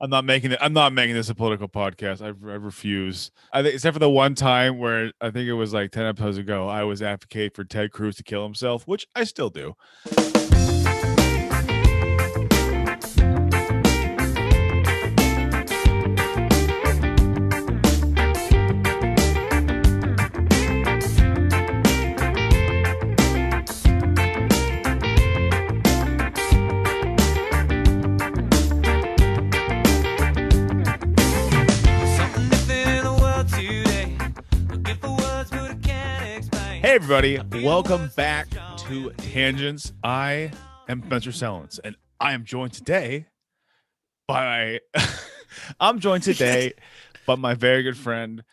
I'm not making it. I'm not making this a political podcast. I, I refuse. I think except for the one time where I think it was like ten episodes ago, I was advocate for Ted Cruz to kill himself, which I still do. Everybody, welcome back to Tangents. I am Spencer Sellens, and I am joined today by I'm joined today by my very good friend,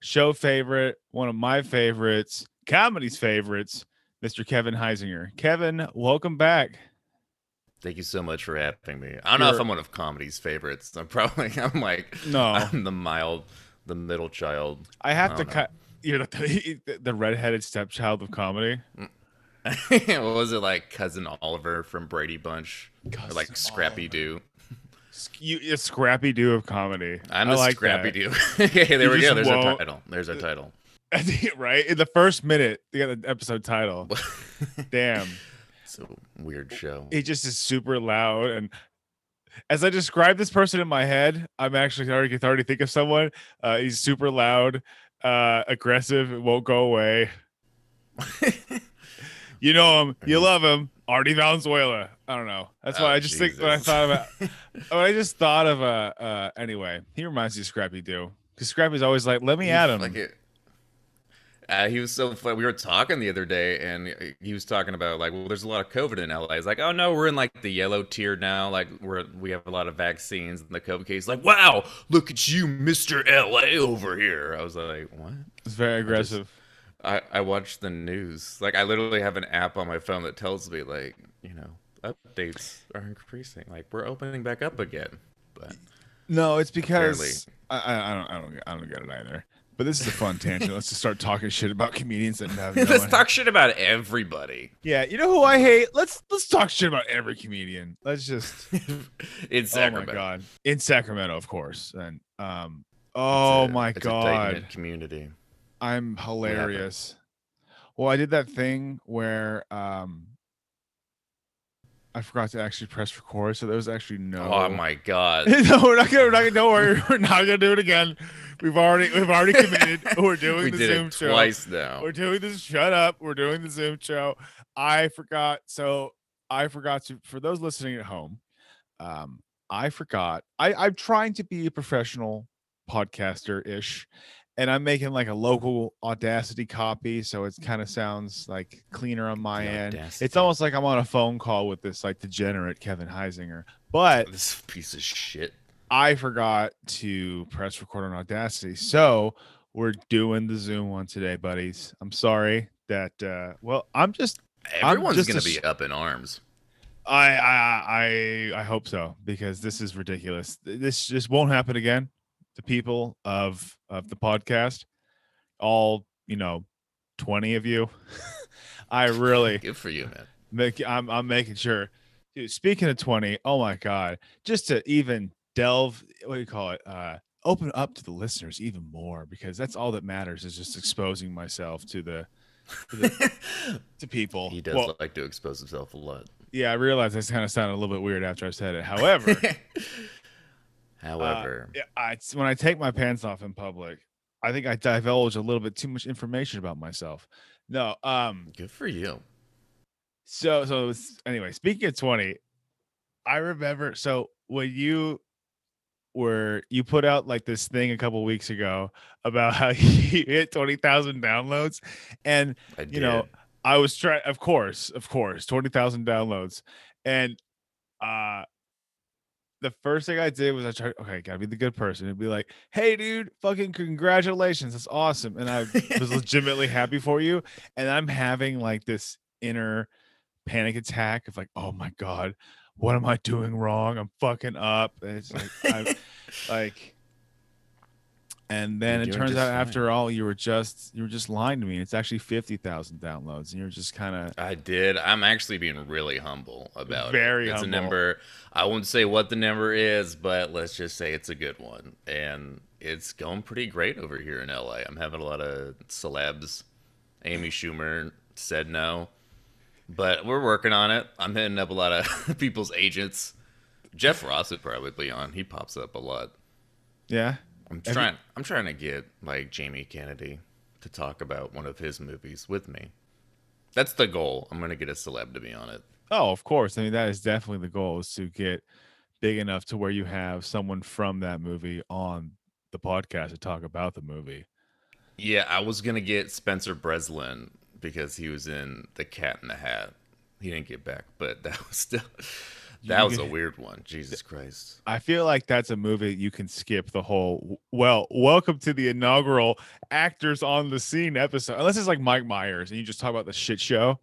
show favorite, one of my favorites, comedy's favorites, Mr. Kevin Heisinger. Kevin, welcome back. Thank you so much for having me. I don't know if I'm one of comedy's favorites. I'm probably I'm like No. I'm the mild, the middle child. I have I to cut. You're the, the redheaded stepchild of comedy. what was it like, cousin Oliver from Brady Bunch, or like Scrappy Doo? You, a Scrappy Doo of comedy. I'm I the like Scrappy. Doo. okay, there You we go. There's our won't- title. There's our title. Right in the first minute, you got the episode title. Damn. it's a weird show. he just is super loud and as i describe this person in my head i'm actually already already think of someone uh he's super loud uh aggressive it won't go away. You know him. You love him. Artie valenzuela. I don't know. That's why Oh, i just think when i thought about when i just thought of uh uh anyway he reminds me of scrappy doo because scrappy's always like let me at him. Like it, uh, he was so funny. We were talking the other day, and he was talking about like, well, there's a lot of COVID in LA. He's like, oh no, we're in like the yellow tier now. Like we're we have a lot of vaccines in the COVID case. Like, wow, look at you, Mister LA over here. I was like, what? it's very aggressive I I watch the news. Like I literally have an app on my phone that tells me like, you know, updates are increasing. Like we're opening back up again. But No, it's because I, I, I don't I don't I don't get it either. But this is a fun tangent. Let's just start talking shit about comedians that have no let's talk shit about everybody. Yeah, you know who I hate? Let's let's talk shit about every comedian. Let's just in Sacramento. oh my god, in Sacramento, of course. And um, oh a- my it's god, community. I'm hilarious. Well, I did that thing where um, I forgot to actually press record, so there was actually no. Oh my god. no, we're not gonna. We're not gonna. Don't worry. We're not gonna do it again. We've already. We've already committed. We're doing we the did Zoom it show. twice now. We're doing this. Shut up. We're doing the Zoom show. I forgot. So I forgot to. For those listening at home, um, I forgot. I I'm trying to be a professional podcaster ish, and I'm making like a local Audacity copy, so it kind of sounds like cleaner on my The end. It's almost like I'm on a phone call with this like degenerate Kevin Heisinger, but This piece of shit. I forgot to press record on Audacity. So we're doing the Zoom one today, buddies. I'm sorry that uh well, I'm just Everyone's just gonna be up in arms. I I I I hope so because this is ridiculous. This just won't happen again. The people of of the podcast, all, you know, 20 of you. I really Good for you, man. make I'm I'm making sure. Dude, speaking of 20, oh my god, just to even delve, what do you call it? Uh open up to the listeners even more because that's all that matters is just exposing myself to the to, the, to people. he does Well, like to expose himself a lot. yeah, I realize this kind of sounded a little bit weird after I said it. However, However, yeah, I, when I take my pants off in public, I think I divulge a little bit too much information about myself. No, um, good for you. So so anyway, speaking of 20, I remember so when you were you put out like this thing a couple weeks ago about how you hit 20,000 downloads and I you know. I was trying of course, of course, 20,000 downloads and uh the first thing I did was I tried okay, got to be the good person and be like, "Hey dude, fucking congratulations. That's awesome." And I was legitimately happy for you and I'm having like this inner panic attack of like, oh my god, what am I doing wrong? I'm fucking up. And it's like, I'm, like, And then it turns out fine. after all, you were just you were just lying to me. It's actually fifty thousand downloads, and you're just kind of I did. I'm actually being really humble about Very it. It's humble. a number. I won't say what the number is, but let's just say it's a good one, and it's going pretty great over here in LA. I'm having a lot of celebs. Amy Schumer said no, but we're working on it. I'm hitting up a lot of people's agents. Jeff Ross would probably be on. He pops up a lot. yeah. I'm Have you- trying. I'm trying to get like Jamie Kennedy to talk about one of his movies with me. That's the goal. I'm gonna get a celeb to be on it. Oh, of course. I mean, that is definitely the goal is to get big enough to where you have someone from that movie on the podcast to talk about the movie. Yeah, I was gonna get Spencer Breslin because he was in The Cat in the Hat. He didn't get back, but that was still that was a weird one. Jesus Christ. I feel like that's a movie you can skip the whole. Well, welcome to the inaugural actors on the scene episode. Unless it's like Mike Myers and you just talk about the shit show,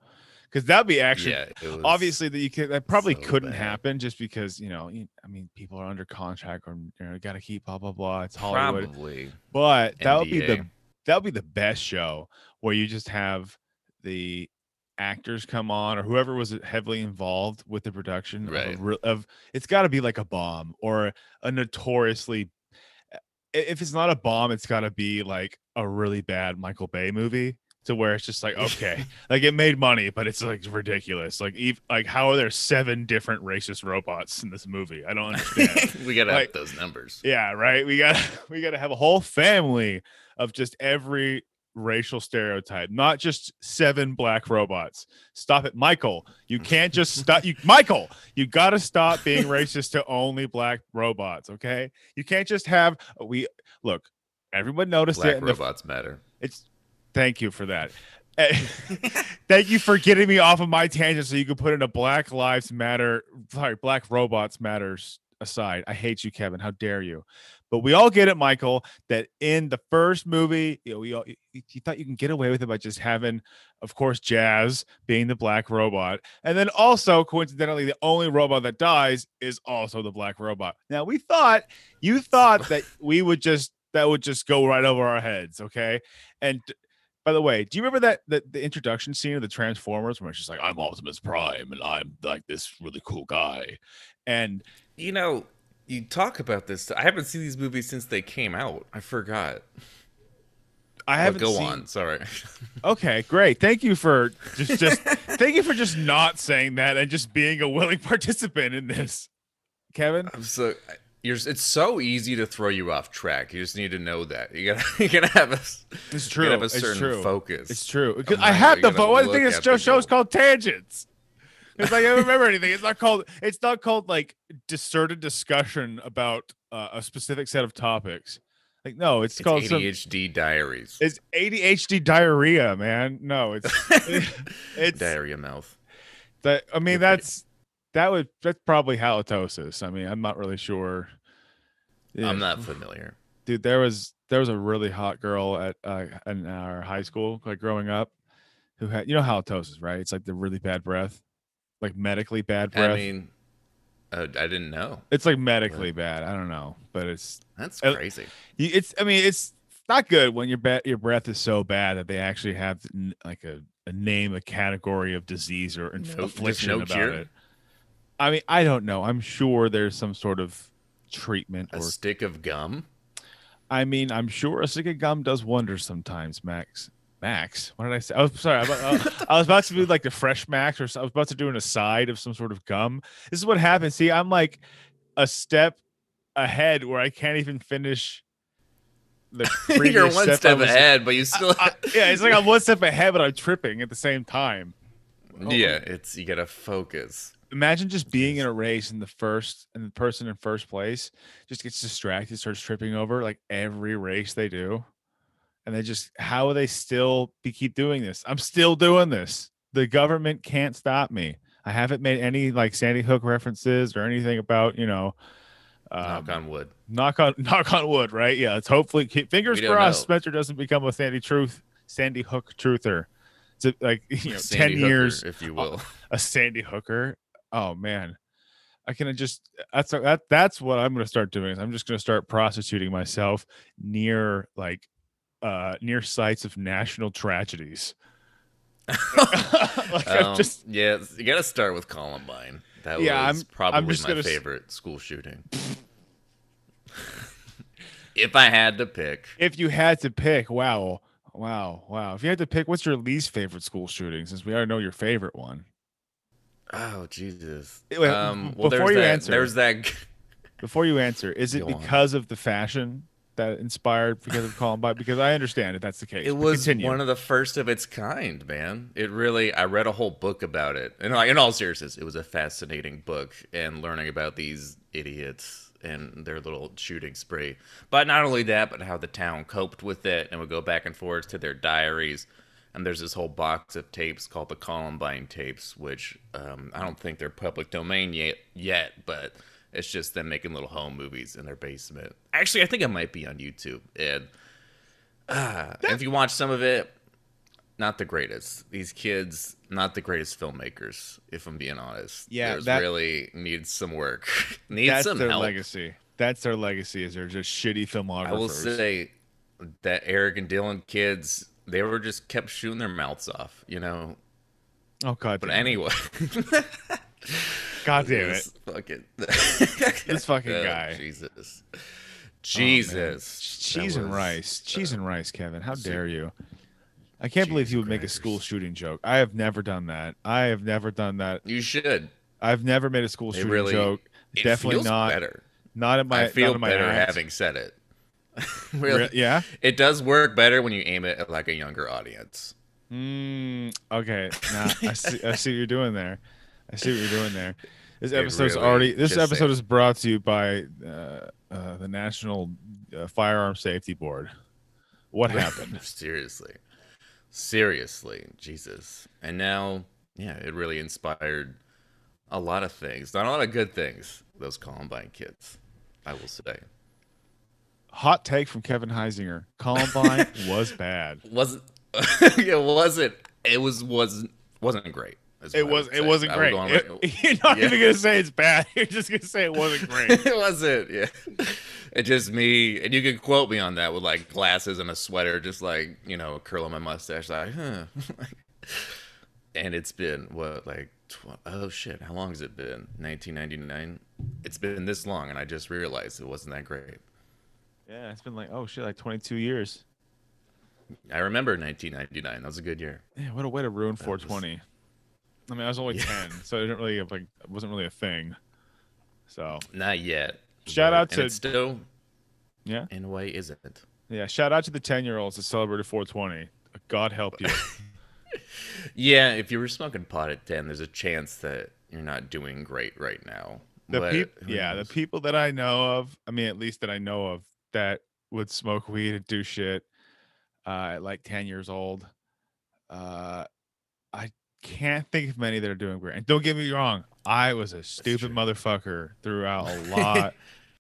because that'd be actually yeah, obviously that you could that probably so couldn't bad. happen just because you know I mean people are under contract or you know got to keep blah blah blah. It's Hollywood, probably but that would be the that would be the best show where you just have the actors come on or whoever was heavily involved with the production of, Right. re- of it's got to be like a bomb or a notoriously if it's not a bomb it's got to be like a really bad Michael Bay movie to where it's just like okay like it made money but it's like ridiculous like ev- like how are there seven different racist robots in this movie I don't understand we gotta Like- have those numbers. yeah, right. We gotta we got to have a whole family of just every racial stereotype, not just seven black robots. Stop it, Michael. You can't just stop you Michael, you got to stop being racist to only black robots, okay? You can't just have we look, everyone noticed Black it in the robots matter. it's thank you for that. Eh, thank you for getting me off of my tangent so you could put in a Black Lives Matter, sorry, Black Robots Matters aside. I hate you, Kevin. How dare you? But we all get it, Michael, that in the first movie, you know, we all, you, you thought you can get away with it by just having, of course, Jazz being the black robot. And then also, coincidentally, the only robot that dies is also the black robot. Now, we thought, you thought that we would just, that would just go right over our heads, okay? And by the way, do you remember that the, the introduction scene of the Transformers where it's just like I'm Optimus Prime and I'm like this really cool guy, and You know, you talk about this. I haven't seen these movies since they came out. I forgot. I haven't go seen- on. Sorry. Okay, great. Thank you for just just thank you for just not saying that and just being a willing participant in this, Kevin. I'm so you're. It's so easy to throw you off track. You just need to know that you gotta. You gotta have a. It's You true. gotta have a It's true. focus. It's true. I have the vote. One thing this show the show's called tangents. It's like I don't remember anything. It's not called. It's not called like discerted discussion about uh, a specific set of topics. Like no, it's, It's called some. ADHD diaries. It's ADHD diarrhea, man. No, it's it's Diarrhea mouth. that. I mean, You're pretty- that's that would that's probably halitosis. I mean, I'm not really sure. Yeah. I'm not familiar. dude. There was there was a really hot girl at uh, in our high school, like growing up, who had you know halitosis, right? It's like the really bad breath, like medically bad breath. I mean, uh, I didn't know. it's like medically bad. I don't know, but it's That's Uh, crazy. it's. I mean, it's not good when your be- your breath is so bad that they actually have like a, a name, a category of disease or inf- No- affliction no about cure? it. I mean, I don't know. I'm sure there's some sort of treatment A or stick of gum. I mean, I'm sure a stick of gum does wonders sometimes, Max. Max, what did I say? I was sorry. I, was- uh, I was about to do like the fresh Max, or I was about to do an aside of some sort of gum. This is what happens. See, I'm like a step ahead where I can't even finish the. You're previous one I step was- ahead, but you still. I- yeah, it's like I'm one step ahead, but I'm tripping at the same time. yeah, it's you gotta focus. Imagine just being in a race and the first and the person in first place just gets distracted, starts tripping over like every race they do. And they just how will they still be keep doing this? I'm still doing this. The government can't stop me. I haven't made any like Sandy Hook references or anything about, you know, um, Knock on wood. knock on knock on wood, right? Yeah, it's hopefully keep, fingers crossed know. Spencer doesn't become a Sandy Truth Sandy Hook truther. It's like you know, Sandy ten Hooker, years if you will. a Sandy Hooker. Oh man, I can just that's that that's what I'm gonna start doing. Is I'm just gonna start prostituting myself near like uh near sites of national tragedies. like Um, just yeah, you got to start with Columbine. That Yeah, was I'm- I'm probably just my gonna favorite school shooting. if I had to pick, if you had to pick, wow, wow, wow. If you had to pick, what's your least favorite school shooting? Since we already know your favorite one. oh Jesus. Eh, Um, well, before there's you that, answer- there's that. Before you answer, is it Go on. because of the fashion that inspired because of Columbine? Because I understand if that's the case. It was continue. one of the first of its kind, man. It really. I read a whole book about it, and like in all seriousness, it was a fascinating book, and learning about these idiots and their little shooting spree. But not only that, but how the town coped with it, and would go back and forth to their diaries. And there's this whole box of tapes called the Columbine tapes, which um, I don't think they're public domain yet, yet, but it's just them making little home movies in their basement. Actually, I think it might be on YouTube. And uh, if you watch some of it, not the greatest. These kids, not the greatest filmmakers, if I'm being honest. Yeah, There's that- really needs some work. needs that's some their help. legacy. That's their legacy. Is they're just shitty filmographers. I will say that Eric and Dylan kids, they were just kept shooting their mouths off, you know. oh god, But anyway, god damn it. this fucking This fucking Oh, guy. Jesus, Oh. Jesus, cheese That and rice, cheese and rice, Kevin. How dare you? I can't believe you would make a school shooting joke. I have never done that. I have never done that. You should. I've never made a school shooting really- joke. It Definitely feels not. better. Not in my. I feel my better having said it. really, Re- yeah. it does work better when you aim it at like a younger audience. Mm, okay. Nah, I see. I see what you're doing there. I see what you're doing there. This It episode's really- already. This episode is brought to you by uh, uh, the National uh, Firearm Safety Board. What happened? Seriously. Seriously. Jesus. And now, yeah, it really inspired a lot of things. Not a lot of good things, those Columbine kids, I will say. Hot take from Kevin Heisinger. Columbine was bad. Wasn't it wasn't it was wasn't wasn't great. It was it wasn't great. go on It- record- you're not Yeah. even gonna say it's bad. You're just gonna say it wasn't great. it wasn't. Yeah, it just me, and you can quote me on that with like glasses and a sweater, just like you know, curling my mustache, like, huh. and it's been what like, tw- oh shit, how long has it been? 1999. It's been this long, and I just realized it wasn't that great. yeah, it's been like oh shit, like 22 years. I remember 1999. That was a good year. Yeah, what a way to ruin That was- 420. I mean, I was only 10, so it didn't really like it wasn't really a thing. So Not yet. Shout out to- still, yeah, in a way, isn't. yeah. Shout out to the 10 year olds that celebrated 420. God help you. Yeah, if you were smoking pot at 10, there's a chance that you're not doing great right now. The But peop- yeah, the people that I know of, I mean, at least that I know of, that would smoke weed and do shit uh, at like 10 years old. Uh, I can't think of many that are doing great. And don't get me wrong, I was a stupid motherfucker throughout a lot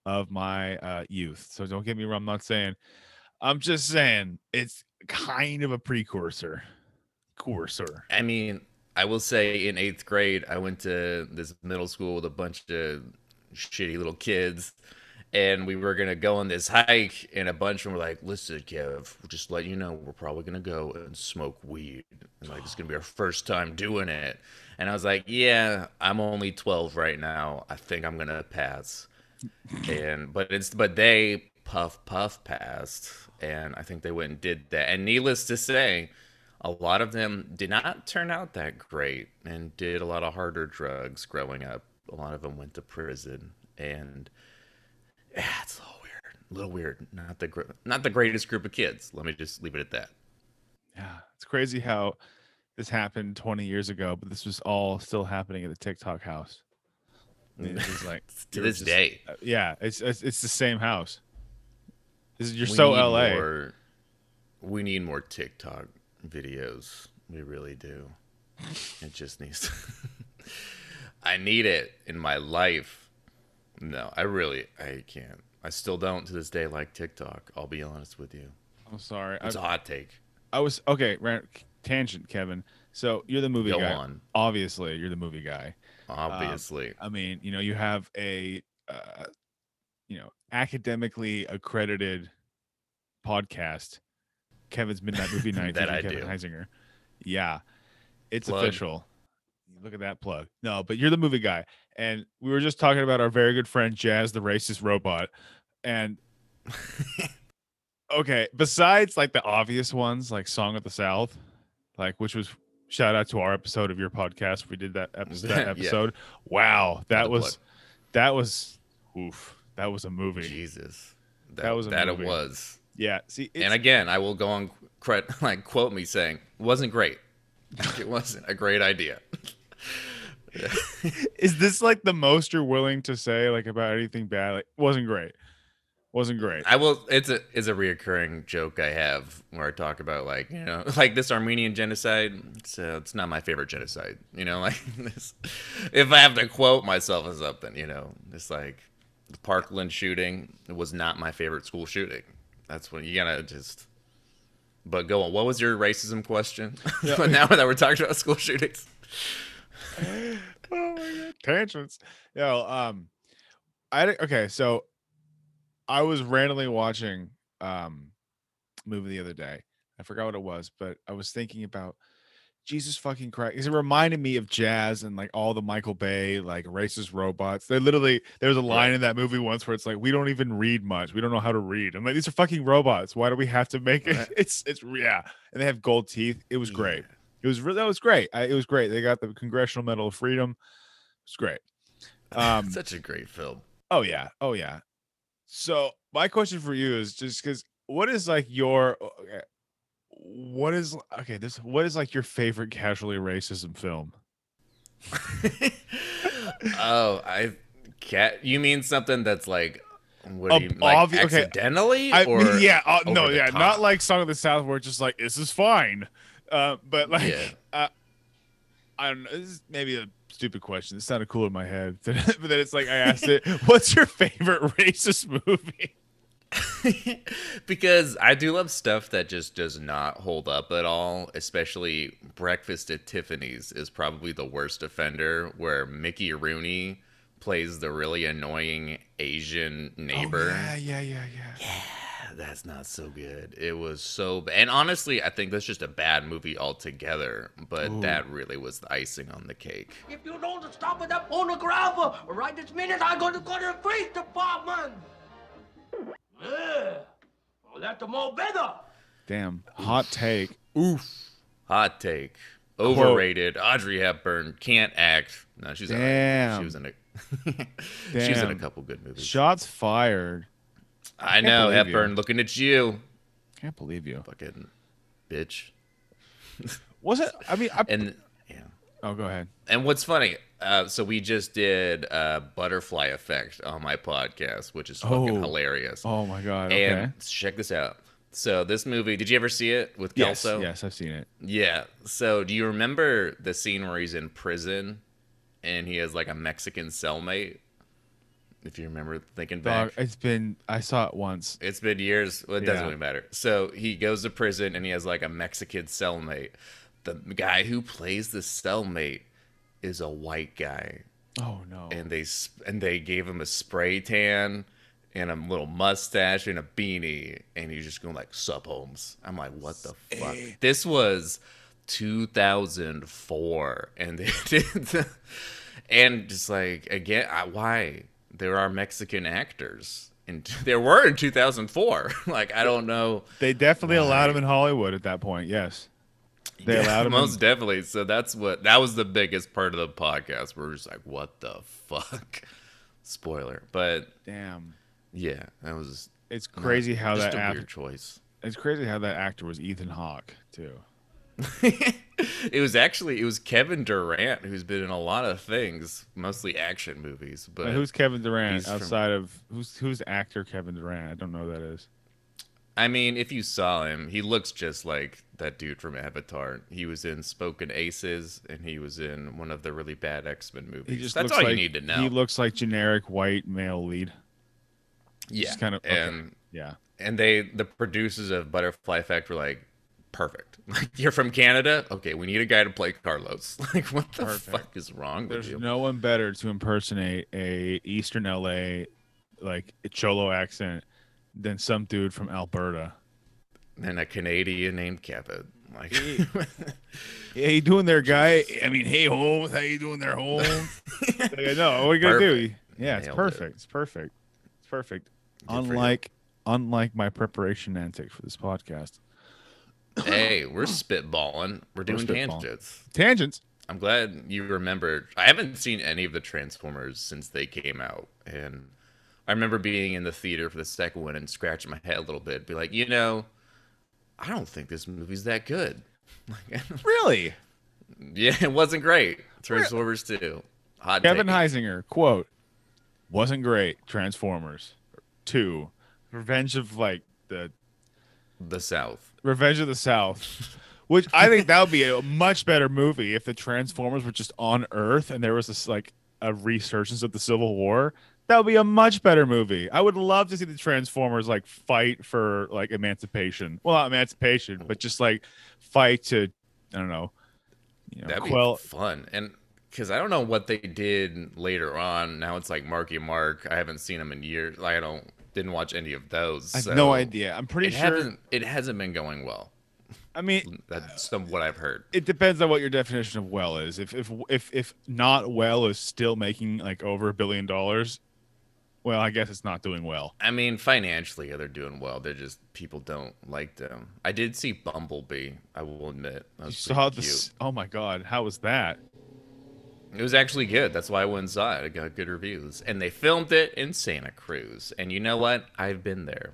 of my uh, youth. So don't get me wrong. I'm not saying, I'm just saying it's kind of a precursor. Cursor. I mean, I will say in eighth grade, I went to this middle school with a bunch of shitty little kids, and we were gonna go on this hike, and a bunch of them were like, "Listen, Kev, just let you know, we're probably gonna go and smoke weed, and like it's gonna be our first time doing it." And I was like, "Yeah, I'm only 12 right now. I think I'm gonna pass." and but it's but they puff puff passed, and I think they went and did that. And needless to say a lot of them did not turn out that great and did a lot of harder drugs growing up. A lot of them went to prison, and yeah, it's a little weird. A little weird. Not the gr- not the greatest group of kids. Let me just leave it at that. Yeah, it's crazy how this happened 20 years ago, but this was all still happening at the TikTok house. I mean, This is like to this just- day. uh, Yeah, it's, it's it's the same house. Is, you're we so LA. More, we need more TikTok videos. We really do. It just needs. I need it in my life. No, I really, I can't. I still don't to this day like TikTok. I'll be honest with you. I'm sorry. I, It's a hot take. I was okay. Ran, tangent, Kevin. So you're the movie Go guy. on. Obviously, you're the movie guy. Obviously. I mean, you know, you have a, uh, you know, academically accredited podcast, Kevin's Midnight Movie Night. That I Kevin do. Heisinger. Yeah, it's Plug. official. Look at that plug. No, but you're the movie guy, and we were just talking about our very good friend Jazz, the racist robot, and okay, besides like the obvious ones, like Song of the South, like which was shout out to our episode of your podcast. We did that episode. That Yeah. episode. Wow, that was plug. that was oof. That was a movie. Jesus. That was a that movie. it was. Yeah. See, and again, I will go on like quote me saying, "Wasn't great. it wasn't a great idea." is this like the most you're willing to say like about anything bad? Like, wasn't great. Wasn't great. I will. It's a it's a reoccurring joke I have where I talk about like you know like this Armenian genocide. So uh, it's not my favorite genocide. You know, like this, if I have to quote myself as something, you know, it's like the Parkland shooting was not my favorite school shooting. That's when you gotta just. But go on. What was your racism question? but now that we're talking about school shootings. Oh my god, tangents. Yo, um, I okay, so I was randomly watching um movie the other day. I forgot what it was, but I was thinking about Jesus fucking Christ. 'cause It reminded me of jazz and like all the Michael Bay like racist robots. They literally there was a line in that movie once where it's like we don't even read much. We don't know how to read. I'm like these are fucking robots. Why do we have to make it? It's it's yeah. And they have gold teeth. It was great. Yeah. It was re- that was great. I, it was great. They got the Congressional Medal of Freedom. It's great. Um, Such a great film. oh yeah, oh yeah. So my question for you is just because what is like your okay, what is okay this what is like your favorite casually racism film? oh, I cat. You mean something that's like, what do you like obvi- okay, accidentally? I or yeah, uh, no, yeah, top? not like Song of the South where it's just like this is fine. Uh, but like, Yeah. uh, I don't know. This is maybe a stupid question. It sounded cool in my head, but then it's like I asked it, "What's your favorite racist movie?" because I do love stuff that just does not hold up at all. Especially Breakfast at Tiffany's is probably the worst offender, where Mickey Rooney plays the really annoying Asian neighbor. Oh, yeah, yeah, yeah, yeah. That's not so good. It was so bad. And honestly, I think that's just a bad movie altogether. But Ooh. that really was the icing on the cake. If you don't stop with that pornographer, right this minute I'm going to call the police department. Yeah. Oh, that's more better. Damn, hot take. Oof. Hot take. Overrated. Audrey Hepburn can't act. No, she's alright. Damn. She was in a. she was in a couple good movies. Shots fired. I know believe you. Hepburn looking at you, Can't believe you. fucking bitch. Was it? I mean, I, And yeah. oh, go ahead. And what's funny, uh, so we just did uh, Butterfly Effect on my podcast, which is fucking Oh. hilarious. Oh my god. Okay. And check this out. So this movie, did you ever see it with yes, Kelso? yes, I've seen it. Yeah. So do you remember the scene where he's in prison and he has like a Mexican cellmate? If you remember thinking back. Dog, it's been. I saw it once. It's been years. Well, it doesn't Yeah. really matter. So he goes to prison and he has like a Mexican cellmate. The guy who plays the cellmate is a white guy, Oh no. and they and they gave him a spray tan and a little mustache and a beanie, and he's just going like "Sup, Holmes." I'm like, what the fuck? This was 2004, and they did, the- and just like again, I, why there are Mexican actors. And there were in 2004. like I don't know. they definitely allowed them in Hollywood at that point. Yes. They Yeah, allowed them most in, definitely. So that's what that was the biggest part of the podcast. We're just like, what the fuck? Spoiler, but damn. yeah, that was It's crazy how just that a act- weird choice. It's crazy how that actor was Ethan Hawke too. it was actually it was Kevin Durand who's been in a lot of things, mostly action movies. But But who's Kevin Durand he's from- outside of who's who's actor Kevin Durand? I don't know who that is. I mean, if you saw him, he looks just like that dude from Avatar. He was in Smokin' Aces, and he was in one of the really bad X Men movies. That's all like, you need to know. He looks like generic white male lead. yeah, just kind of- okay. and Yeah. and they the producers of Butterfly Effect were like, perfect. Like you're from Canada, okay, we need a guy to play Carlos. Like what the Perfect. fuck is wrong with There's you? no one better to impersonate a Eastern LA like Cholo accent than some dude from Alberta. and a Canadian named Kevin. Like Hey, you doing there, guy? I mean, hey, Holmes, how you doing there, Holmes? like, no, what are you gonna do? Perfect. Yeah, it's Nailed it. perfect. It's perfect. It's perfect. unlike unlike my preparation antics for this podcast. Hey, we're spitballing. We're doing spitballing. tangents. Tangents. I'm glad you remembered. I haven't seen any of the Transformers since they came out, and I remember being in the theater for the second one and scratching my head a little bit, be like, you know, I don't think this movie's that good. Like, Really? yeah, it wasn't great. Transformers 2. Hot Kevin take. Heisinger, quote, wasn't great. Transformers. Two. Revenge of like the The South. Revenge of the South. Which I think that would be a much better movie if the Transformers were just on Earth and there was this like a resurgence of the Civil War. That would be a much better movie. I would love to see the Transformers like fight for like emancipation. Well, not emancipation, but just like fight to I don't know. You know, That'd quell be fun. And because I don't know what they did later on. Now it's like Marky Mark. I haven't seen him in years. Like, I don't didn't watch any of those. I have so no idea. I'm pretty It sure. hasn't. It hasn't been going well. I mean, That's some what I've heard. it depends on what your definition of well is. If if if if not well is still making like over a billion dollars, well, I guess it's not doing well. I mean, financially, they're doing well. They're just people don't like them. I did see Bumblebee. I will admit. You saw this? Oh my god, how was that? It was actually good. That's why I went it. It got good reviews. And they filmed it in Santa Cruz. And you know what? I've been there.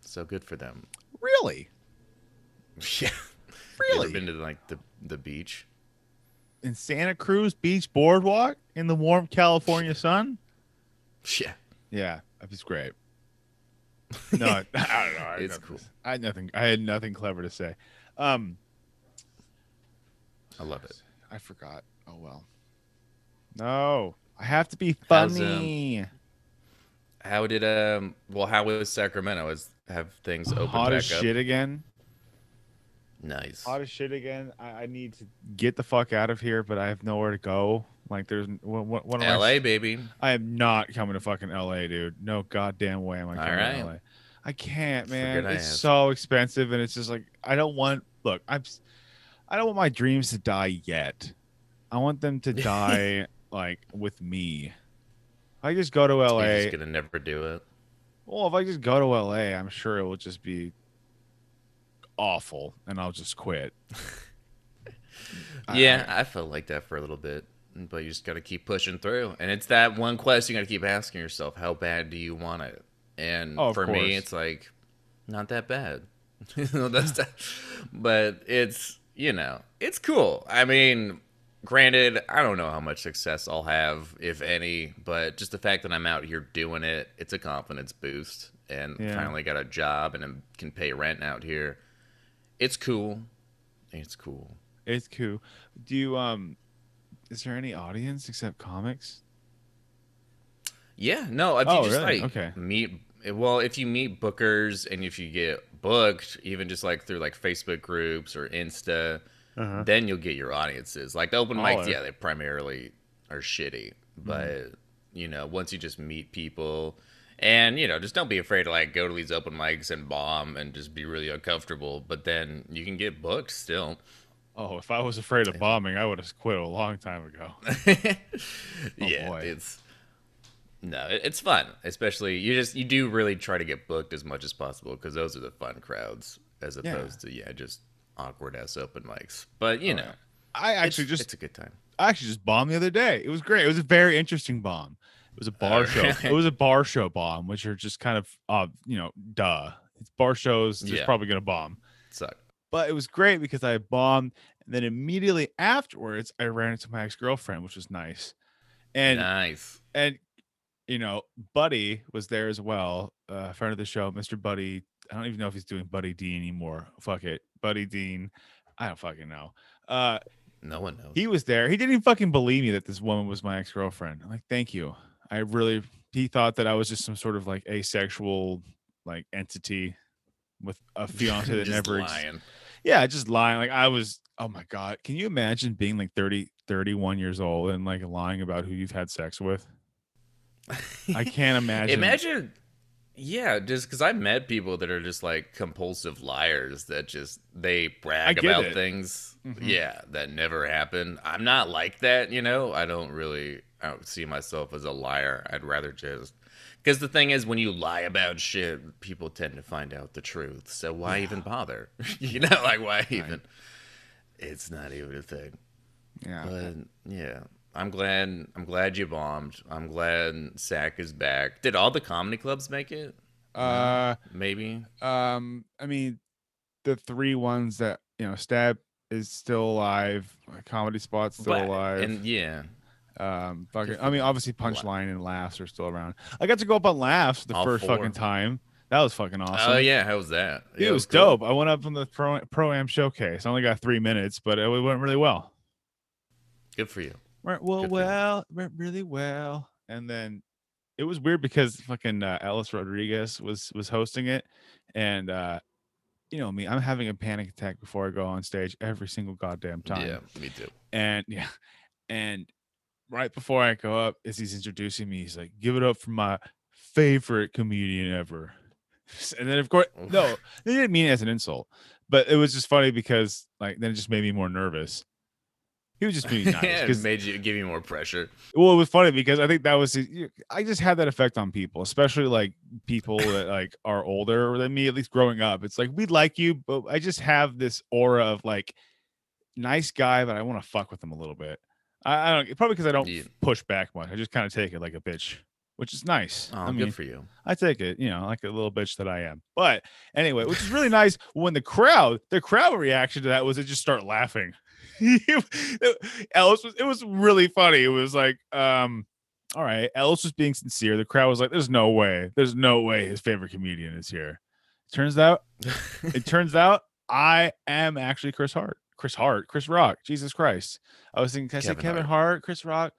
So good for them. Really? Yeah. Really? Been to like the, the beach? In Santa Cruz Beach Boardwalk in the warm California sun? Yeah. Yeah, that was great. No, I, I don't know. I It's cool. I had nothing. I had nothing clever to say. Um, I love it. I forgot. Oh well. No, I have to be um, funny. How did um well how was Sacramento? Is have things opened Hot back as up? shit again. Nice. hot as shit again. I, I need to get the fuck out of here, but I have nowhere to go. Like, there's what, what, what LA I? baby. I am not coming to fucking LA, dude. No goddamn way am I coming Alright. to LA. I can't, man. I It's so expensive, and it's just like I don't want. Look, I'm. I don't want my dreams to die yet. I want them to die like with me. If I just go to You're LA, just gonna never do it. well, if I just go to LA, I'm sure it will just be awful, and I'll just quit. Yeah, I felt like that for a little bit, but you just got to keep pushing through. And it's that one question you got to keep asking yourself: How bad do you want it? And Oh, of for me, it's like not that bad. You know, That's that, but it's you know it's cool. I mean, granted, I don't know how much success I'll have, if any, but just the fact that I'm out here doing it, it's a confidence boost. And Yeah. finally got a job and can pay rent out here. It's cool. It's cool. It's cool. Do you um is there any audience except comics? Yeah, no, if Oh, you just really? like Okay. meet well, if you meet bookers and if you get booked, even just like through like Facebook groups or Insta, Uh-huh. then you'll get your audiences. Like the open mics, Holler. yeah, they primarily are shitty. Mm-hmm. But you know, once you just meet people and you know, just don't be afraid to like go to these open mics and bomb and just be really uncomfortable. But then you can get booked still. Oh, if I was afraid of bombing, I would have quit a long time ago. yeah, Oh, boy. it's no, it's fun. Especially you just you do really try to get booked as much as possible because those are the fun crowds as Yeah. opposed to yeah just awkward ass open mics. But you know. I actually it's, just it's a good time. I actually just bombed the other day. It was great. It was a very interesting bomb. It was a bar Oh, show. It was a bar show bomb, which are just kind of uh, you know, duh. It's bar shows, it's Yeah. probably gonna bomb. Suck. But it was great because I bombed and then immediately afterwards I ran into my ex-girlfriend, which was nice. And nice. and you know, Buddy was there as well, uh, friend of the show, Mr. Buddy. I don't even know if he's doing Buddy D anymore. Fuck it, Buddy Dean. I don't fucking know. Uh, No one knows. he was there. He didn't even fucking believe me that this woman was my ex girlfriend. I'm like, thank you. I really. He thought that I was just some sort of like asexual like entity with a fiance that Just never. Ex- yeah, just lying. Like I was, oh my god, can you imagine being like 30, 31 years old and like lying about who you've had sex with? I can't imagine. Imagine, yeah, just because I've met people that are just like compulsive liars that just they brag about it. things, Mhm. yeah, that never happened. I'm not like that, you know. I don't really, I don't see myself as a liar. I'd rather just because the thing is, when you lie about shit, people tend to find out the truth. So why even bother? you know, like why even? It's not even a thing. Yeah. But yeah, I'm glad. I'm glad you bombed. I'm glad Sack is back. Did all the comedy clubs make it? Uh, Maybe. um, I mean, the three ones that you know, Stab is still alive. Comedy Spot's still But- alive. And yeah, Um, fucking, I mean, obviously, Punchline and Laughs are still around. I got to go up on Laughs the All first four. fucking time. That was fucking awesome. Oh yeah, how was that? Dude, Yeah, it was cool. dope. I went up on the pro pro am showcase. I only got three minutes, but it went really well. Good for you. Went well, Good for you. well, went really well. And then it was weird because fucking uh, Ellis Rodriguez was was hosting it, and uh, you know me, I'm having a panic attack before I go on stage every single goddamn time. Yeah, me too. And yeah, and right before I go up, as he's introducing me, he's like, "Give it up for my favorite comedian ever." And then of course, no, they didn't mean it as an insult, but it was just funny because like then it just made me more nervous. He was just being nice. it 'cause- made you give you more pressure. well, it was funny because I think that was I just had that effect on people, especially like people that like are older than me, at least growing up. It's like we like you, but I just have this aura of like nice guy, but I want to fuck with him a little bit. I, I don't probably because I don't Yeah. push back much. I just kind of take it like a bitch, which is nice. Oh, I good mean, for you. I take it, you know, like a little bitch that I am. But anyway, which is really nice when the crowd, the crowd reaction to that was to just start laughing. Ellis was it was really funny. It was like, um, all right, Ellis was being sincere. The crowd was like, There's no way, there's no way his favorite comedian is here. Turns out, it turns out I am actually Chris Hart. Chris Hart, Chris Rock, Jesus Christ. I was thinking, can I say Kevin Kevin Hart. Hart, Chris Rock?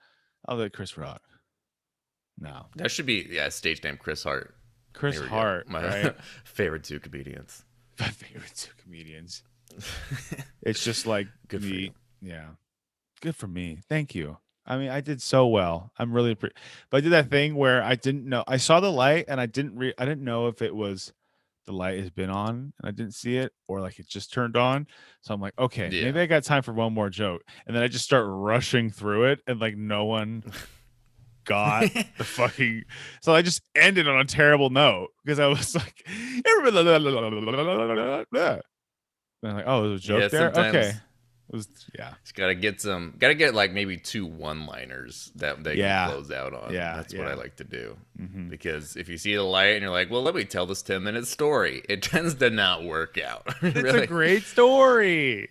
I'll like Chris Rock. No. that should be yeah, stage name Chris Hart. Chris There we go. Hart, my right? favorite two comedians. my favorite two comedians. It's just like Good for me. you. Yeah. Good for me. Thank you. I mean, I did so well. I'm really, pre- but I did that thing where I didn't know. I saw the light and I didn't re- I didn't know if it was the light has been on and I didn't see it or like it just turned on. So I'm like, okay, Yeah. maybe I got time for one more joke. And then I just start rushing through it and like no one got the fucking so I just ended on a terrible note because I was like like, oh, there's a joke Yeah, there? Okay. It was yeah. Just gotta get some. Gotta get like maybe two one-liners that they Yeah. can close out on. Yeah, that's what I like to do. Mhm. Because if you see the light and you're like, "Well, let me tell this ten-minute story," it tends to not work out. It's really. a great story.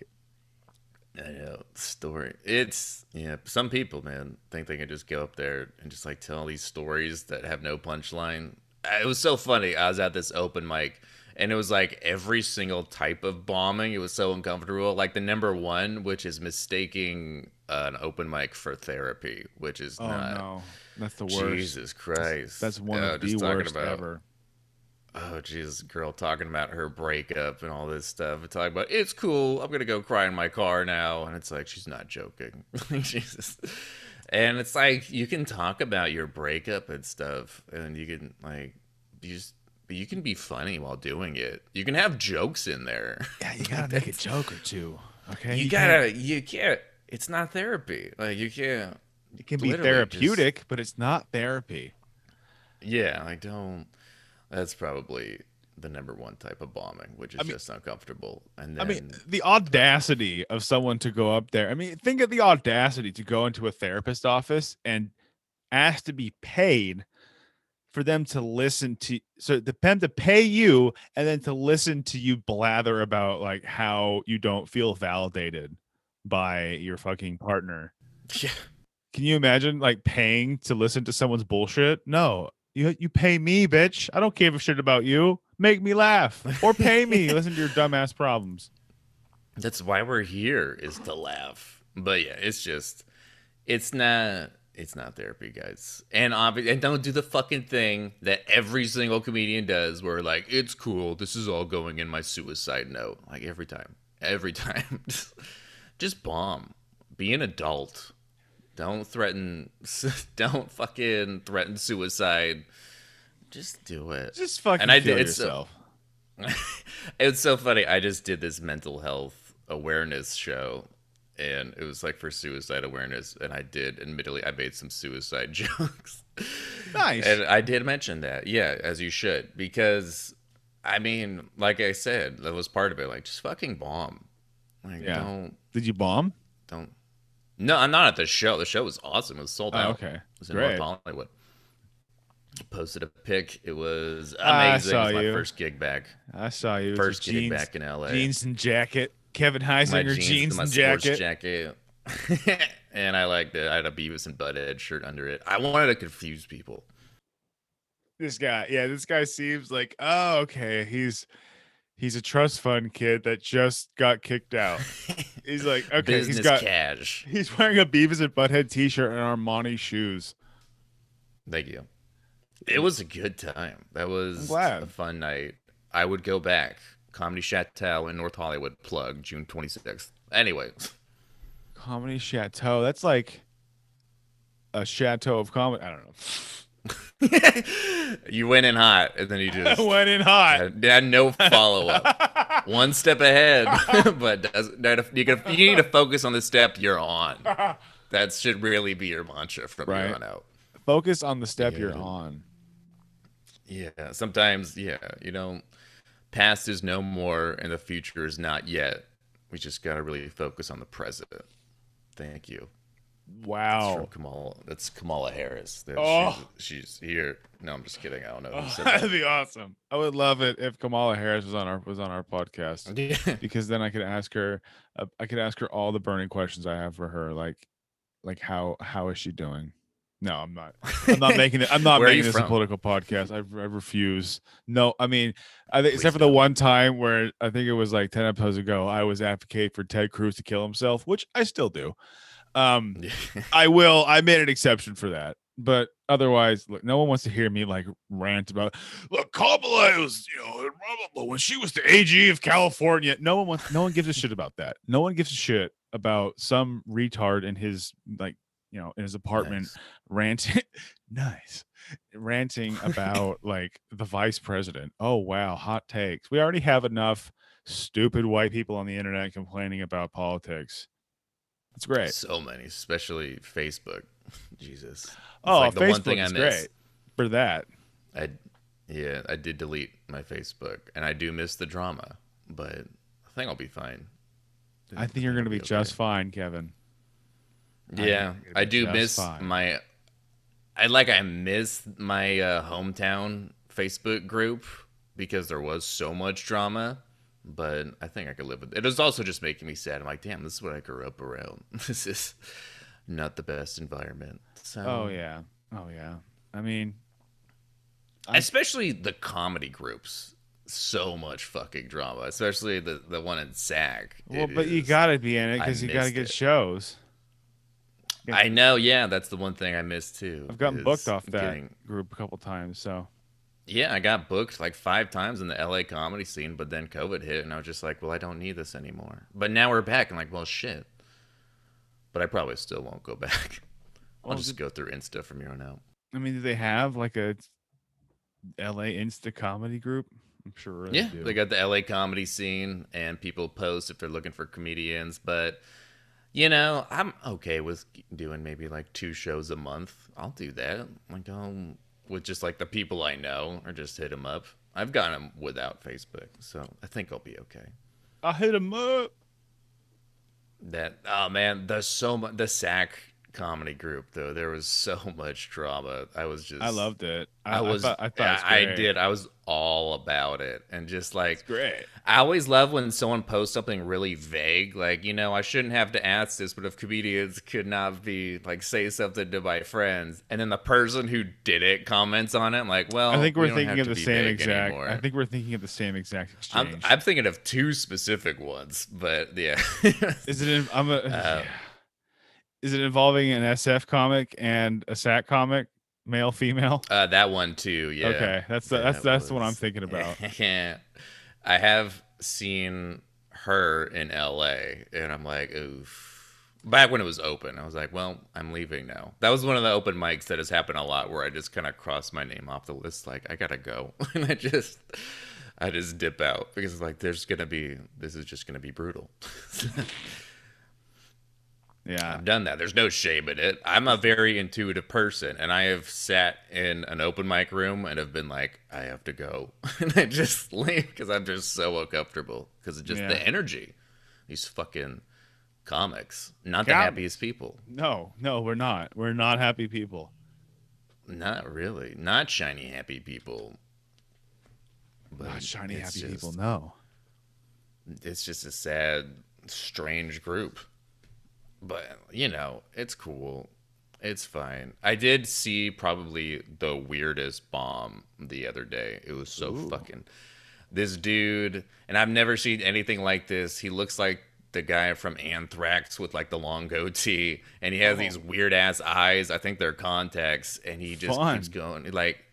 I know story. It's yeah. Some people, man, think they can just go up there and just like tell these stories that have no punchline. It was so funny. I was at this open mic, and it was like every single type of bombing. It was so uncomfortable. Like the number one, which is mistaking uh, an open mic for therapy, which is Oh not. no. That's the worst. Jesus Christ. That's one Uh, of the worst about- ever. oh Jesus, girl talking about her breakup and all this stuff. And talking about it's cool. I'm gonna go cry in my car now, and it's like she's not joking. Jesus. And it's like you can talk about your breakup and stuff, and you can like you just you can be funny while doing it. You can have jokes in there. Yeah, you gotta make a joke or two. Okay. you can't- gotta you can't. It's not therapy. Like you can't. it can be literally just- therapeutic, but it's not therapy. Yeah, I don't. That's probably the number one type of bombing, which is I mean- just uncomfortable. And I mean, the audacity of someone to go up there. I mean, think of the audacity to go into a therapist office and ask to be paid for them to listen to so the them to pay you and then to listen to you blather about like how you don't feel validated by your fucking partner. yeah, Can you imagine like paying to listen to someone's bullshit? No. You you pay me, bitch. I don't give a shit about you. Make me laugh or pay me. listen to your dumbass problems. that's why we're here is to laugh. But yeah, it's just, it's not. It's not therapy, guys. And obvi- and don't do the fucking thing that every single comedian does, where like it's cool. This is all going in my suicide note, like every time. every time. just, just bomb. Be an adult. Don't threaten. Don't fucking threaten suicide. Just do it. Just fucking And I kill did- it's so- yourself. it's so funny. I just did this mental health awareness show, and it was like for suicide awareness. And I did, admittedly, I made some suicide jokes. Nice. And I did mention that, yeah, as you should, because I mean, like I said, that was part of it. Like, just fucking bomb. Like, Yeah. don't, Did you bomb? don't. No, I'm not at the show. The show was awesome. It was sold Oh, out. okay. It was in Great. North Hollywood. Posted a pic. It was amazing. I saw it was my you. first gig back. I saw you. First gig jeans, back in LA. Jeans and jacket. Kevin Heisinger jeans, jeans, and jacket. jacket. and I liked it. I had a Beavis and Butthead shirt under it. I wanted to confuse people. This guy, yeah, this guy seems like, oh, okay, he's he's a trust fund kid that just got kicked out. He's like, okay, Business he's got cash. he's wearing a Beavis and Butthead t-shirt and Armani shoes. Thank you. It was a good time. That was a fun night. I would go back. Comedy Chateau in North Hollywood. Plug June 26th. Anyways, Comedy Chateau. That's like a chateau of comedy. I don't know. you went in hot, and then you just Went in hot. had, had no follow up. One step ahead, but does, you, can, you need to focus on the step you're on. That should really be your mantra from Right. here on out. Focus on the step you're on. Yeah, sometimes, yeah, you know, past is no more and the future is not yet. We just got to really focus on the present. Thank you. That's from Wow. Kamala. That's Kamala Harris. Oh. She's, she's here. No, I'm just kidding. I don't know. Oh, that'd be awesome. I would love it if Kamala Harris was on our was on our podcast. Yeah. because then I could ask her uh, I could ask her all the burning questions I have for her like like how how is she doing? No, I'm not. I'm not making it. I'm not making this a political podcast. I, I refuse. No, I mean, I think except for the one time where I think it was like ten episodes ago, I was advocate for Ted Cruz to kill himself, which I still do. Um, I will. I made an exception for that, but otherwise, look, no one wants to hear me like rant about. Look, Kamala was, you know, when she was the AG of California. No one wants. No one gives a shit about that. No one gives a shit about some retard in his like, you know, in his apartment Nice. ranting. nice, ranting about like the vice president. Oh wow, hot takes. We already have enough stupid white people on the internet complaining about politics. It's great. So many, especially Facebook. Jesus. It's Oh, like the Facebook one thing I is miss. great for that. I, yeah, I did delete my Facebook, and I do miss the drama, but I think I'll be fine. I think you're going to be okay. just fine, Kevin. Yeah, I do miss fine. my. I like I miss my uh, hometown Facebook group because there was so much drama, but I think I could live with it. It was also just making me sad. I'm like, damn, this is what I grew up around. This is not the best environment. So, Oh yeah. Oh yeah. I mean, I- especially the comedy groups. So much fucking drama, especially the the one in SAC. well, It but you got to be in it because you got to get it. shows. I know, yeah, that's the one thing I missed too. I've gotten booked off that getting- group a couple times, so Yeah, I got booked like five times in the LA comedy scene, but then COVID hit, and I was just like, well, I don't need this anymore. But now we're back. I'm like, well, shit. But I probably still won't go back. I'll Well, just did- go through Insta from here on out. I mean, do they have like a LA Insta comedy group? I'm sure. They yeah, do. they got the LA comedy scene, and people post if they're looking for comedians. But you know, I'm okay with doing maybe like two shows a month. I'll do that. Like, I'll with just like the people I know, or just hit them up. I've got them without Facebook, so I think I'll be okay. I hit them up. That oh man, there's so much the SAC comedy group though. There was so much drama. I was just I loved it. I, was I thought, I, thought I did. I was all about it, and just like great. I always love when someone posts something really vague, like you know I shouldn't have to ask this, but if comedians could not be like say something to my friends, and then the person who did it comments on it, I'm like, well, I think we we're don't thinking of the same exact. anymore. I think we're thinking of the same exact I'm. I'm thinking of two specific ones, but yeah. Is it? In, I'm a. Uh, is it involving an SF comic and a SAC comic, male female? Uh, that one too. Yeah. Okay, that's the, that's That that's one I'm thinking about. I have seen her in LA, and I'm like, oof. Back when it was open, I was like, well, I'm leaving now. That was one of the open mics that has happened a lot, where I just kind of cross my name off the list, like I gotta go, and I just, I just dip out because it's like there's gonna be, this is just gonna be brutal. Yeah. I've done that. There's no shame in it. I'm a very intuitive person, and I have sat in an open mic room and have been like, I have to go, and I just leave because I'm just so uncomfortable because of just Yeah. the energy. These fucking comics, not the happiest people. No, no, we're not. We're not happy people. Not really. Not shiny happy people. But Not shiny happy people. No. It's just a sad, strange group. But, you know, it's cool. It's fine. I did see probably the weirdest bomb the other day. It was so fucking. This dude, and I've never seen anything like this. He looks like the guy from Anthrax with like the long goatee, and he has oh. these weird ass eyes. I think they're contacts, and he just Fun. keeps going. Like,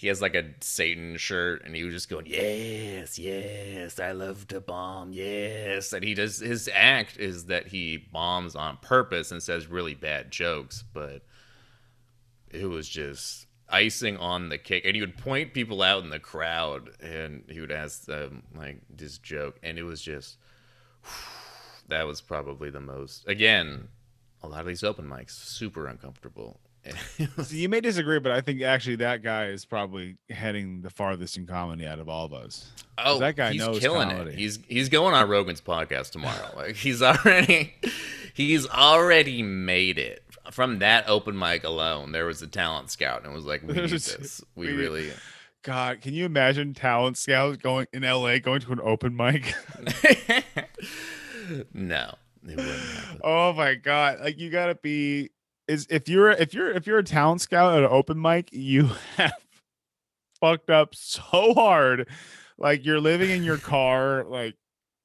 he has like a Satan shirt, and he was just going, "Yes, yes, I love to bomb, yes." And he does his act is that he bombs on purpose and says really bad jokes, but it was just icing on the cake. And he would point people out in the crowd, and he would ask them like this joke, and it was just that was probably the most. Again, a lot of these open mics super uncomfortable. So you may disagree, but I think actually that guy is probably heading the farthest in comedy out of all of us. Oh, that guy he's knows killing comedy. it. He's he's going on Rogan's podcast tomorrow. like he's already he's already made it. From that open mic alone, there was a talent scout and it was like, we need this. We really God, can you imagine talent scouts going in LA going to an open mic? No. It wouldn't happen. oh my god! Like you gotta be is if you're if you're if you're a talent scout at an open mic, you have fucked up so hard. Like you're living in your car, like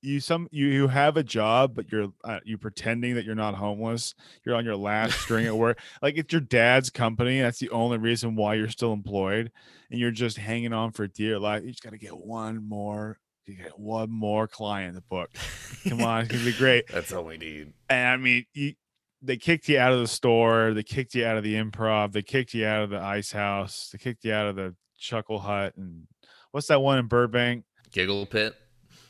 you some you you have a job, but you're uh, you pretending that you're not homeless. You're on your last string at work. Like it's your dad's company. That's the only reason why you're still employed, and you're just hanging on for dear life. You just gotta get one more. You get one more client to book. Come on, it's gonna be great. That's all we need. And I mean, you, they kicked you out of the store. They kicked you out of the improv. They kicked you out of the ice house. They kicked you out of the Chuckle Hut. And what's that one in Burbank? Giggle pit.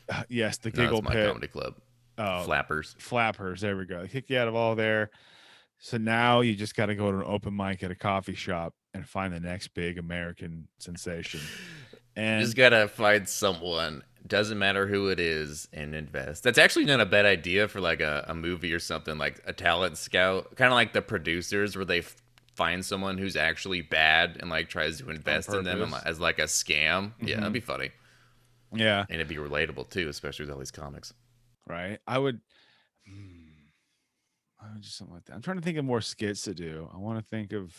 Uh, yes, the No, Giggle that's my Pit. comedy club. Oh, Flappers. Flappers. There we go. They kicked you out of all there. So now you just got to go to an open mic at a coffee shop and find the next big American sensation. You And just gotta find someone. Doesn't matter who it is, and invest. That's actually not a bad idea for like a, a movie or something like a talent scout, kind of like the producers where they f- find someone who's actually bad and like tries to invest in them and, purpose. li- as like a scam. Yeah, Mhm. that'd be funny, yeah, and it'd be relatable too, especially with all these comics. right. I would. Hmm, I would just something like that. I'm trying to think of more skits to do. I want to think of.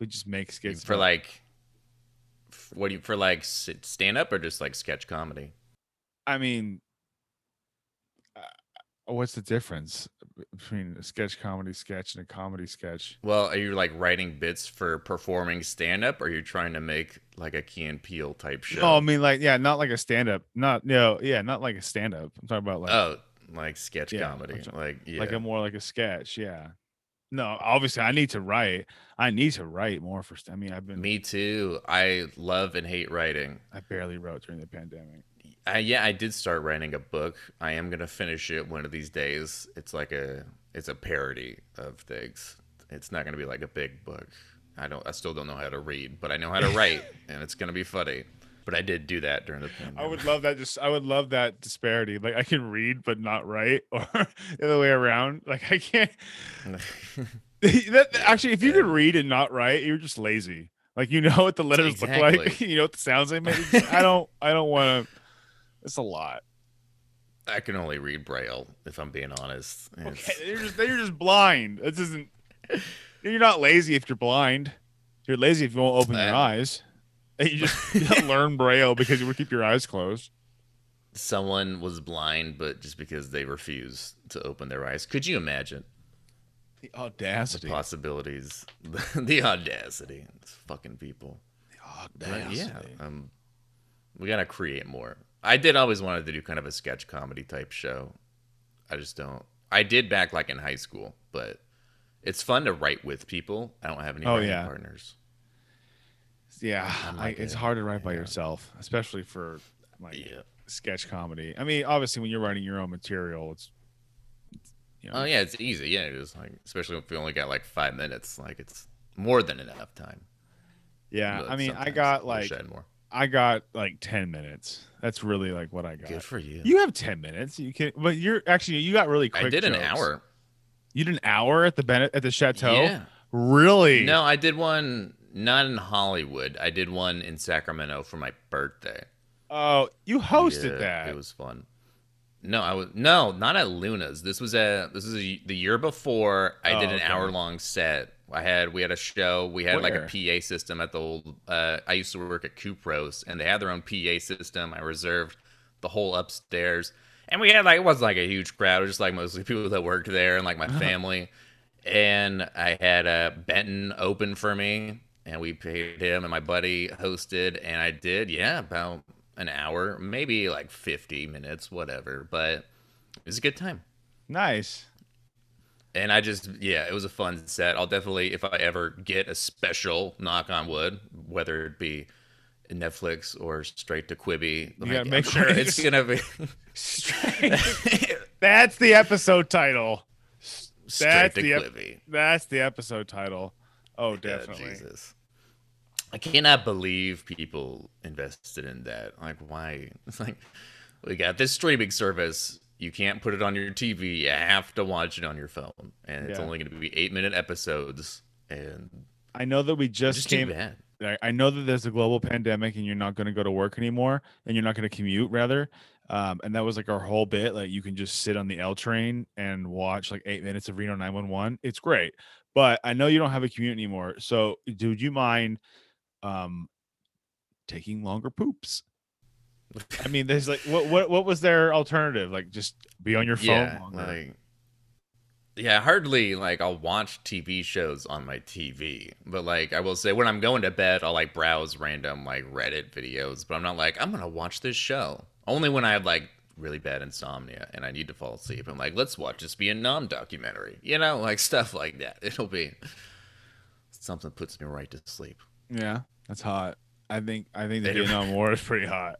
We just make skits for about- like, what do you for like stand up or just like sketch comedy? I mean, uh, what's the difference between a sketch comedy sketch and a comedy sketch? Well, are you like writing bits for performing stand up, or are you trying to make like a Key and Peele type show? No, I mean like yeah, not like a stand up. Not no, yeah, not like a stand up. I'm talking about like oh, like sketch Yeah, comedy, like yeah. like a more like a sketch. Yeah. No, obviously I need to write. I need to write more for. I mean, I've been. Me too. I love and hate writing. I barely wrote during the pandemic. I, yeah, I did start writing a book. I am gonna finish it one of these days. It's like a it's a parody of things. It's not gonna be like a big book. I don't. I still don't know how to read, but I know how to write, and it's gonna be funny. But I did do that during the pandemic. I would love that. Just I would love that disparity. Like I can read but not write, or the other way around. Like I can't. that, actually, if you could read and not write, you're just lazy. Like you know what the letters look like. You know what the sounds they make. I don't. I don't want to. It's a lot. I can only read braille if I'm being honest. Okay, you're just you're just blind. This isn't. You're not lazy if you're blind. You're lazy if you won't open your Uh, eyes. And you just learn braille because you would keep your eyes closed. Someone was blind, but just because they refused to open their eyes. Could you imagine? The audacity. The possibilities, the audacity, These fucking people. The But audacity. yeah, um, we gotta create more. I did always wanted to do kind of a sketch comedy type show. I just don't. I did back like in high school, but it's fun to write with people. I don't have any Oh, writing yeah. partners. Yeah, I, it's hard to write by yeah. yourself, especially for like Yeah. sketch comedy. I mean, obviously, when you're writing your own material, it's, it's you know, Oh yeah, it's easy. Yeah, it is like especially if we only got like five minutes. Like it's more than enough time. yeah. I mean, I got like I had more. I got like ten minutes. That's really like what I got. Good for you. You have ten minutes. You can, but you're actually you got really quick. I did an hour. You did an hour at the Bennett at the chateau. Yeah. Really? No, I did one not in Hollywood. I did one in Sacramento for my birthday. Oh, you hosted Yeah, that. It was fun. No, I was no, not at Luna's. This was a this is a, the year before. I Oh, did an okay. hour long set. I had we had a show. We had like a PA system at the old. Uh, I used to work at Cupros, and they had their own PA system. I reserved the whole upstairs, and we had like it wasn't like a huge crowd. It was just like mostly people that worked there and like Uh-huh. my family. And I had uh, Benton open for me, and we paid him, and my buddy hosted, and I did yeah about an hour, maybe like fifty minutes, whatever. But it was a good time. nice. And I just, yeah, it was a fun set. I'll definitely, if I ever get a special, knock on wood, whether it be Netflix or straight to Quibi, gotta I'm make sure sure it's gonna be That's the episode title. straight That's to the ep- Quibi. That's the episode title. Oh, Yeah, definitely. Jesus. I cannot believe people invested in that. Like, why? It's like we got this streaming service. You can't put it on your TV. You have to watch it on your phone, and it's Yeah. only going to be eight minute episodes. And I know that we just just came. I know that there's a global pandemic and you're not going to go to work anymore and you're not going to commute rather. Um, and that was like our whole bit. Like you can just sit on the L train and watch like eight minutes of Reno 911. It's great. But I know you don't have a commute anymore. So do you mind um taking longer poops? I mean, there's like what what what was their alternative? Like just be on your phone yeah, longer. like yeah, hardly like I'll watch TV shows on my TV, but like I will say when I'm going to bed, I'll like browse random like Reddit videos, but I'm not like I'm gonna watch this show. Only when I have like really bad insomnia and I need to fall asleep. I'm like, let's watch this Vietnam documentary, you know, like stuff like that. It'll be something puts me right to sleep. yeah, that's hot. I think I think the They- Vietnam War is pretty hot.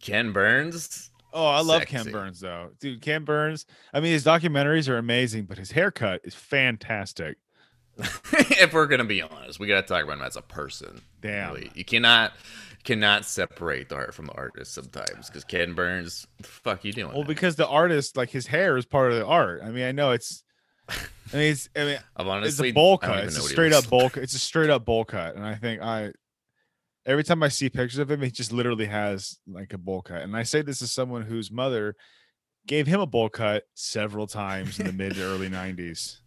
Ken Burns, Oh, I love Ken Burns though. Dude, Ken Burns, I mean his documentaries are amazing, but his haircut is fantastic. if we're gonna be honest, we gotta talk about him as a person. Damn. Really. You cannot cannot separate the art from the artist sometimes because Ken Burns, the fuck you doing? Well, man? because the artist, like his hair is part of the art. I mean, I know it's I mean it's I mean I've it's a bowl cut. It's a straight up bowl cut. It's a straight up bowl cut. And I think I every time I see pictures of him, he just literally has like a bowl cut. And I say this as someone whose mother gave him a bowl cut several times in the mid to early nineties.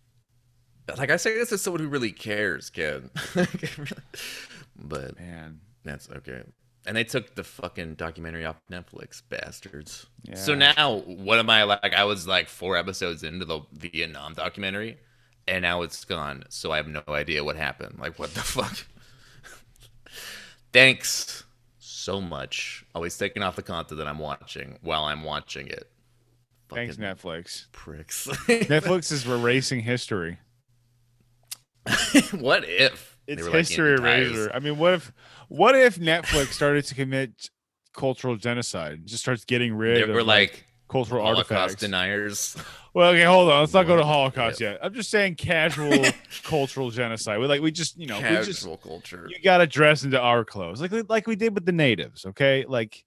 like. Like I say, this is someone who really cares, Ken. but Man. That's okay. And they took the fucking documentary off Netflix, bastards. So now, what am I like? I was like four episodes into the Vietnam documentary, and now it's gone. So I have no idea what happened. Like, what the fuck? Thanks so much. Always taking off the content that I'm watching while I'm watching it. Thanks, Netflix. pricks. Netflix is erasing history. what if It's were, like, history eraser. I mean, what if what if Netflix started to commit cultural genocide? Just starts getting rid They of were like cultural Holocaust artifacts. deniers. well, okay, hold on. Let's not go to Holocaust if? yet. I'm just saying casual cultural genocide. We like we just you know we just Casual culture. you got to dress into our clothes like like we did with the natives. Okay, like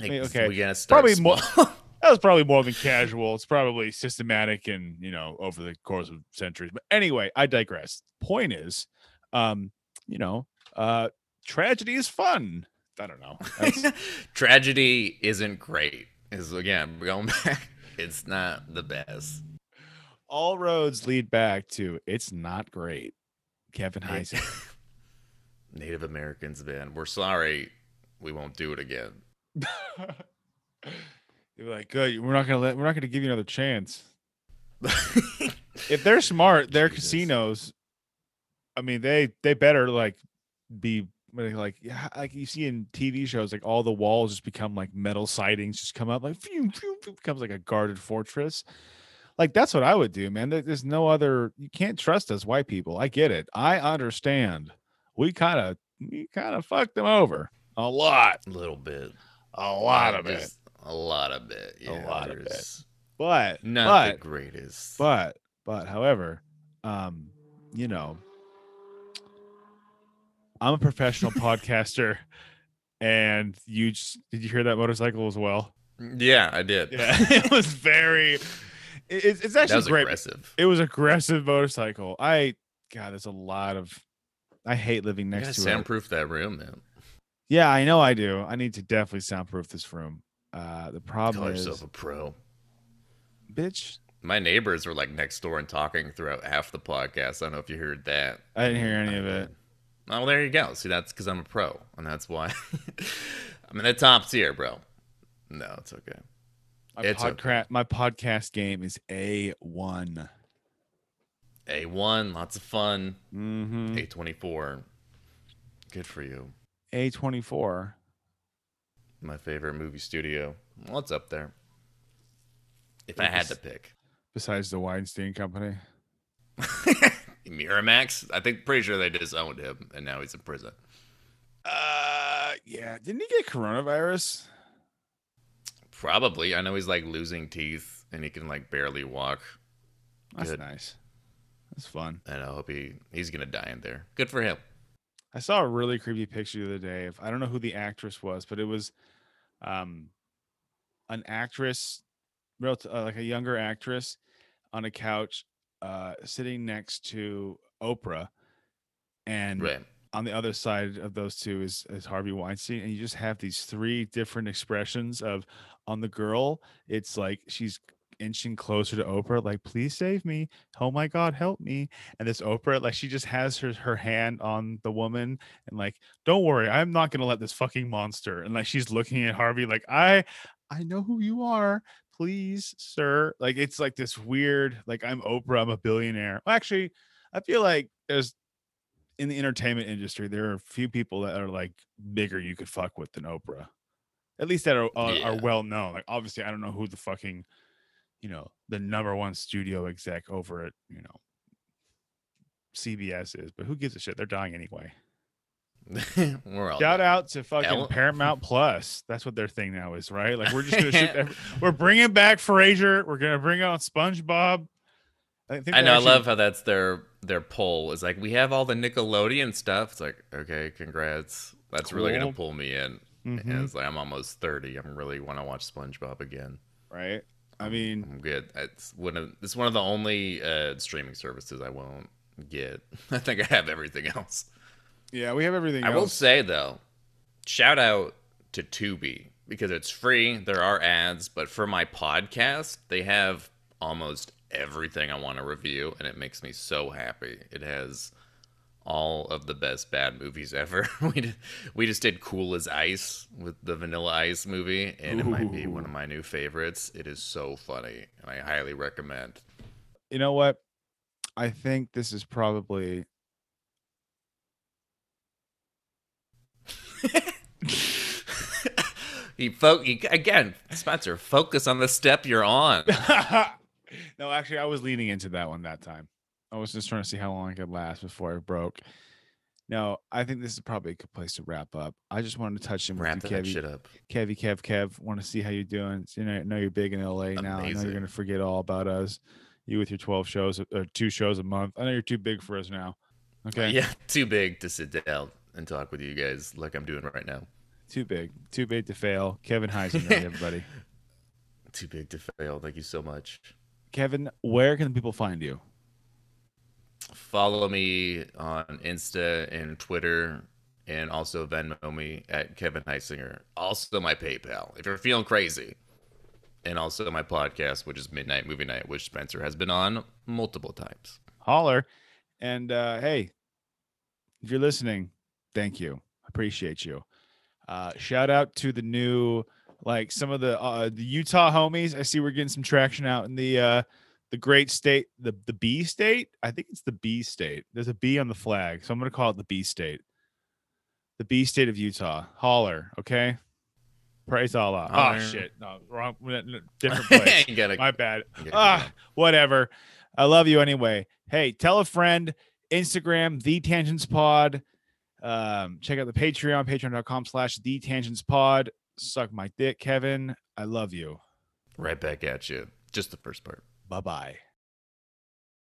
Like, mean, okay, We gotta start probably more- that was probably more than casual. It's probably systematic and you know over the course of centuries. But anyway, I digress. Point is, um, you know, uh, tragedy is fun. I don't know. Tragedy isn't great. Is again going back. It's not the best. all roads lead back to it's not great. Kevin Heisey. Native Americans, man, we're sorry. We won't do it again. They're like, "Good, we're not gonna let, we're not gonna give you another chance." If they're smart, their Jesus. casinos. I mean, they they better like be but like yeah, like you see in TV shows, like all the walls just become like metal sidings, just come up like phew, phew, phew, becomes like a guarded fortress. Like that's what I would do, man. There's no other. You can't trust us white people. I get it. I understand. We kind of we kind of fucked them over a lot, A little bit. a lot of it. A lot of it. Yeah, lot of it. But Not the greatest. but but however, um, you know, I'm a professional podcaster, and you just did you hear that motorcycle as well? yeah, I did. Yeah, it was very. it- It's, it's actually great. aggressive. It was aggressive motorcycle. I God, there's a lot of. I hate living next to it. soundproof that room, man. Yeah, I know I do. I need to definitely soundproof this room. Uh, the problem Call is, yourself a pro. bitch. My neighbors were like next door and talking throughout half the podcast. I don't know if you heard that. I didn't hear any of it. Oh, well, there you go. See, that's because I'm a pro, and that's why I'm in the top tier, bro. No, it's okay. My, It's okay. podca- my podcast game is a one. A1, lots of fun. Mm-hmm. A24, good for you. A twenty four. My favorite movie studio. What's up there? If I had to pick, Besides the Weinstein Company. Miramax. I think pretty sure they disowned him, and now he's in prison. Uh, yeah. Didn't he get coronavirus? Probably. I know he's like losing teeth, and he can like barely walk. That's Good. nice. That's fun. And I hope he he's gonna die in there. Good for him. I saw a really creepy picture the other day of I don't know who the actress was, but it was um an actress, uh, like a younger actress, on a couch, uh, sitting next to Oprah, and Right. on the other side of those two is, is Harvey Weinstein, and you just have these three different expressions of on the girl, it's like she's inching closer to Oprah, like please save me, oh my god, help me, and this Oprah, like she just has her her hand on the woman, and like don't worry, I'm not gonna let this fucking monster, and like she's looking at Harvey like I I know who you are. Please, sir. Like it's like this weird, like I'm Oprah, I'm a billionaire. Well, actually, I feel like there's in the entertainment industry, there are a few people that are like bigger you could fuck with than Oprah. At least that are uh, are, Yeah. are well known. Like obviously, I don't know who the fucking, you know, the number one studio exec over at you know CBS is, but who gives a shit? They're dying anyway. We're all Shout out to fucking Ellen- Paramount Plus. That's what their thing now is, right? Like we're just gonna shoot. Every, we're bringing back Frasier. We're gonna bring out SpongeBob. I, think I know. actually- I love how that's their their pull. Is like we have all the Nickelodeon stuff. It's like okay, congrats. That's really gonna pull me in. Mhm, And it's like I'm almost thirty. I'm really want to watch SpongeBob again. right. I mean, I'm good. It's one of it's one of the only uh, streaming services I won't get. I think I have everything else. Yeah, we have everything. I will say though, shout out to Tubi because it's free. There are ads, but for my podcast, they have almost everything I want to review, and it makes me so happy. It has all of the best bad movies ever. we did, we just did Cool as Ice with the Vanilla Ice movie, and it might be one of my new favorites. It is so funny, and I highly recommend. you know what? I think this is probably he fo- again, Spencer, focus on the step you're on. no, actually, I was leaning into that one that time. I was just trying to see how long it could last before I broke. No, I think this is probably a good place to wrap up. I just wanted to touch in with Wrap you, Kevy. shit up. Kevy, Kev, Kev. Want to see how you're doing. You know, I know you're big in LA now. I know you're gonna forget all about us. You with your 12 shows or two shows a month. I know you're too big for us now. Okay. Yeah, too big to sit down and talk with you guys like I'm doing right now. Too big. Too big to fail. Kevin Heisinger, everybody. Too big to fail. Thank you so much. Kevin, where can people find you? Follow me on Insta and Twitter, and also Venmo me at Kevin Heisinger. Also my PayPal if you're feeling crazy, and also my podcast, which is Midnight Movie Night, which Spencer has been on multiple times. Holler. And uh, hey, if you're listening, thank you. Appreciate you. Uh, shout out to the new, like some of the uh, the Utah homies. I see we're getting some traction out in the uh, the great state, the the B state. I think it's the B state. There's a B on the flag, so I'm gonna call it the B state. the B state of Utah. Holler, okay? Praise Allah. Oh shit. No, wrong different place. gotta, My bad. Ah, whatever. I love you anyway. Hey, tell a friend. Instagram, the tangents pod. Um, check out the Patreon, patreon.com slash the tangents pod. Suck my dick, Kevin. I love you. right back at you. Just the first part. Bye bye.